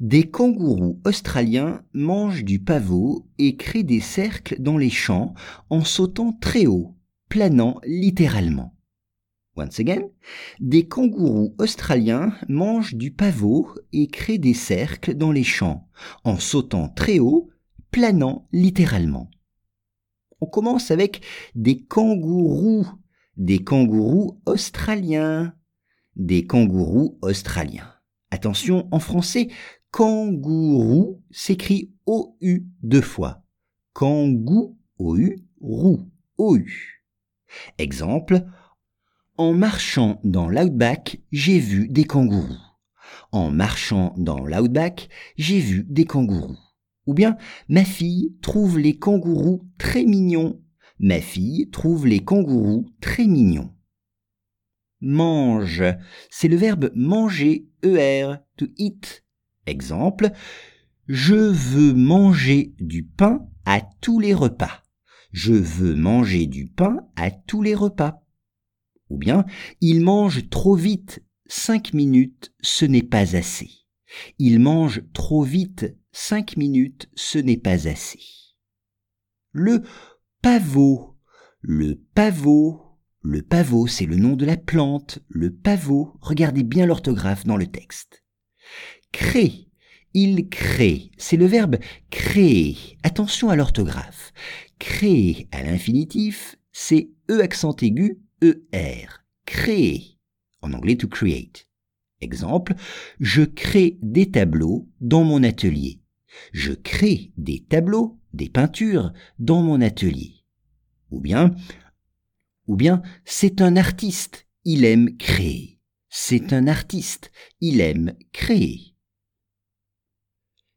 Des kangourous australiens mangent du pavot et créent des cercles dans les champs en sautant très haut, planant littéralement. Once again, des kangourous australiens mangent du pavot et créent des cercles dans les champs en sautant très haut, planant littéralement. On commence avec des kangourous, des kangourous australiens, des kangourous australiens. Attention, en français, kangourou s'écrit O-U deux fois. Kangou, O-U, roux, O-U. Exemple, en marchant dans l'outback, j'ai vu des kangourous. En marchant dans l'outback, j'ai vu des kangourous. Ou bien, ma fille trouve les kangourous très mignons. Ma fille trouve les kangourous très mignons. Mange, c'est le verbe manger, ER, to eat, Exemple, je veux manger du pain à tous les repas. Je veux manger du pain à tous les repas. Ou bien, il mange trop vite. Cinq minutes, ce n'est pas assez. Il mange trop vite. Cinq minutes, ce n'est pas assez. Le pavot. Le pavot. Le pavot, c'est le nom de la plante. Le pavot. Regardez bien l'orthographe dans le texte crée. Il crée. C'est le verbe créer. Attention à l'orthographe. Créer à l'infinitif, c'est E accent aigu, ER. Créer. En anglais, to create. Exemple, je crée des tableaux dans mon atelier. Je crée des tableaux, des peintures dans mon atelier. Ou bien, ou bien, c'est un artiste, il aime créer. C'est un artiste, il aime créer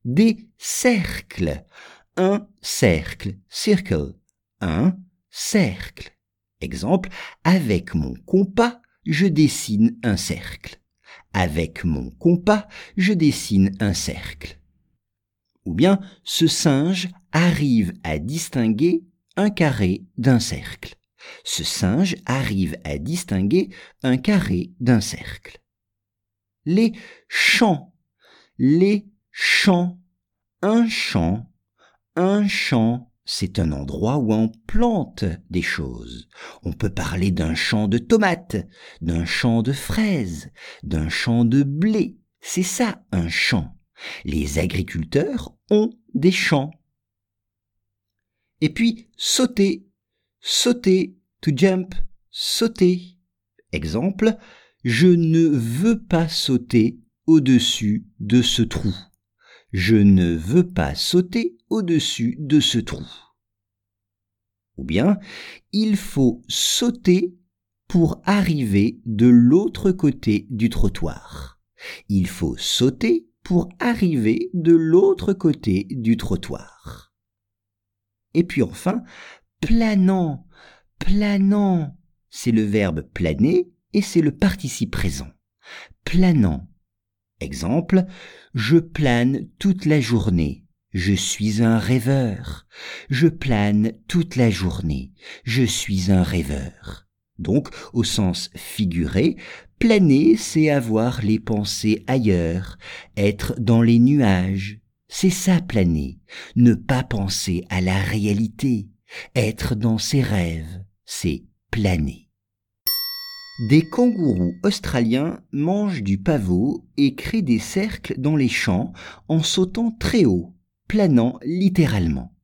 des cercles. Un cercle, circle. Un cercle. Exemple, avec mon compas, je dessine un cercle. Avec mon compas, je dessine un cercle. Ou bien, ce singe arrive à distinguer un carré d'un cercle. Ce singe arrive à distinguer un carré d'un cercle. Les champs, les champ. Un champ. Un champ, c'est un endroit où on plante des choses. On peut parler d'un champ de tomates, d'un champ de fraises, d'un champ de blé. C'est ça un champ. Les agriculteurs ont des champs. Et puis sauter, sauter, to jump, sauter. Exemple, je ne veux pas sauter au-dessus de ce trou. Je ne veux pas sauter au-dessus de ce trou. Ou bien, il faut sauter pour arriver de l'autre côté du trottoir. Il faut sauter pour arriver de l'autre côté du trottoir. Et puis enfin, planant, planant, c'est le verbe planer et c'est le participe présent. Planant, Exemple, je plane toute la journée. Je suis un rêveur. Je plane toute la journée. Je suis un rêveur. Donc, au sens figuré, planer, c'est avoir les pensées ailleurs, être dans les nuages. C'est ça planer, ne pas penser à la réalité, être dans ses rêves, c'est planer. Des kangourous australiens mangent du pavot et créent des cercles dans les champs en sautant très haut, planant littéralement.